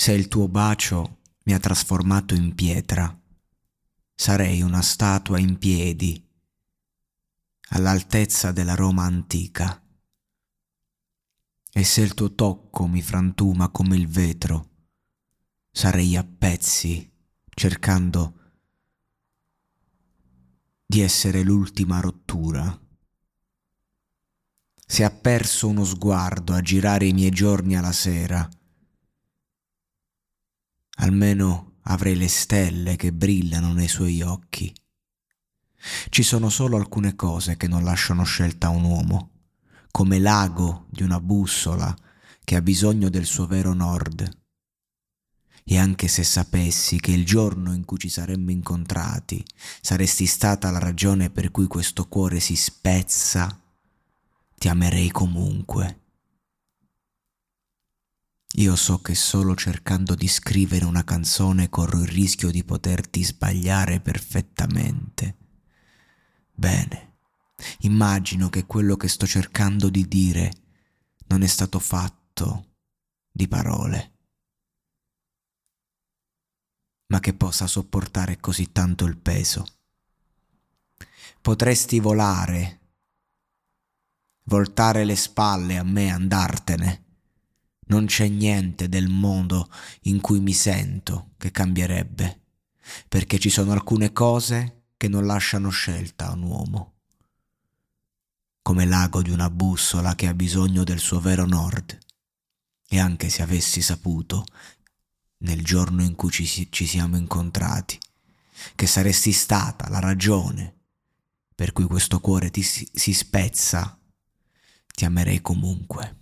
Se il tuo bacio mi ha trasformato in pietra, sarei una statua in piedi, all'altezza della Roma antica. E se il tuo tocco mi frantuma come il vetro, sarei a pezzi, cercando di essere l'ultima rottura. Se ha perso uno sguardo a girare i miei giorni alla sera, almeno avrei le stelle che brillano nei suoi occhi. Ci sono solo alcune cose che non lasciano scelta a un uomo, come l'ago di una bussola che ha bisogno del suo vero nord. E anche se sapessi che il giorno in cui ci saremmo incontrati saresti stata la ragione per cui questo cuore si spezza, ti amerei comunque. Io so che solo cercando di scrivere una canzone corro il rischio di poterti sbagliare perfettamente. Bene, immagino che quello che sto cercando di dire non è stato fatto di parole, ma che possa sopportare così tanto il peso. Potresti volare, voltare le spalle a me e andartene non c'è niente del mondo in cui mi sento che cambierebbe, perché ci sono alcune cose che non lasciano scelta a un uomo, come l'ago di una bussola che ha bisogno del suo vero nord. E anche se avessi saputo, nel giorno in cui ci, ci siamo incontrati, che saresti stata la ragione per cui questo cuore ti si, spezza, ti amerei comunque.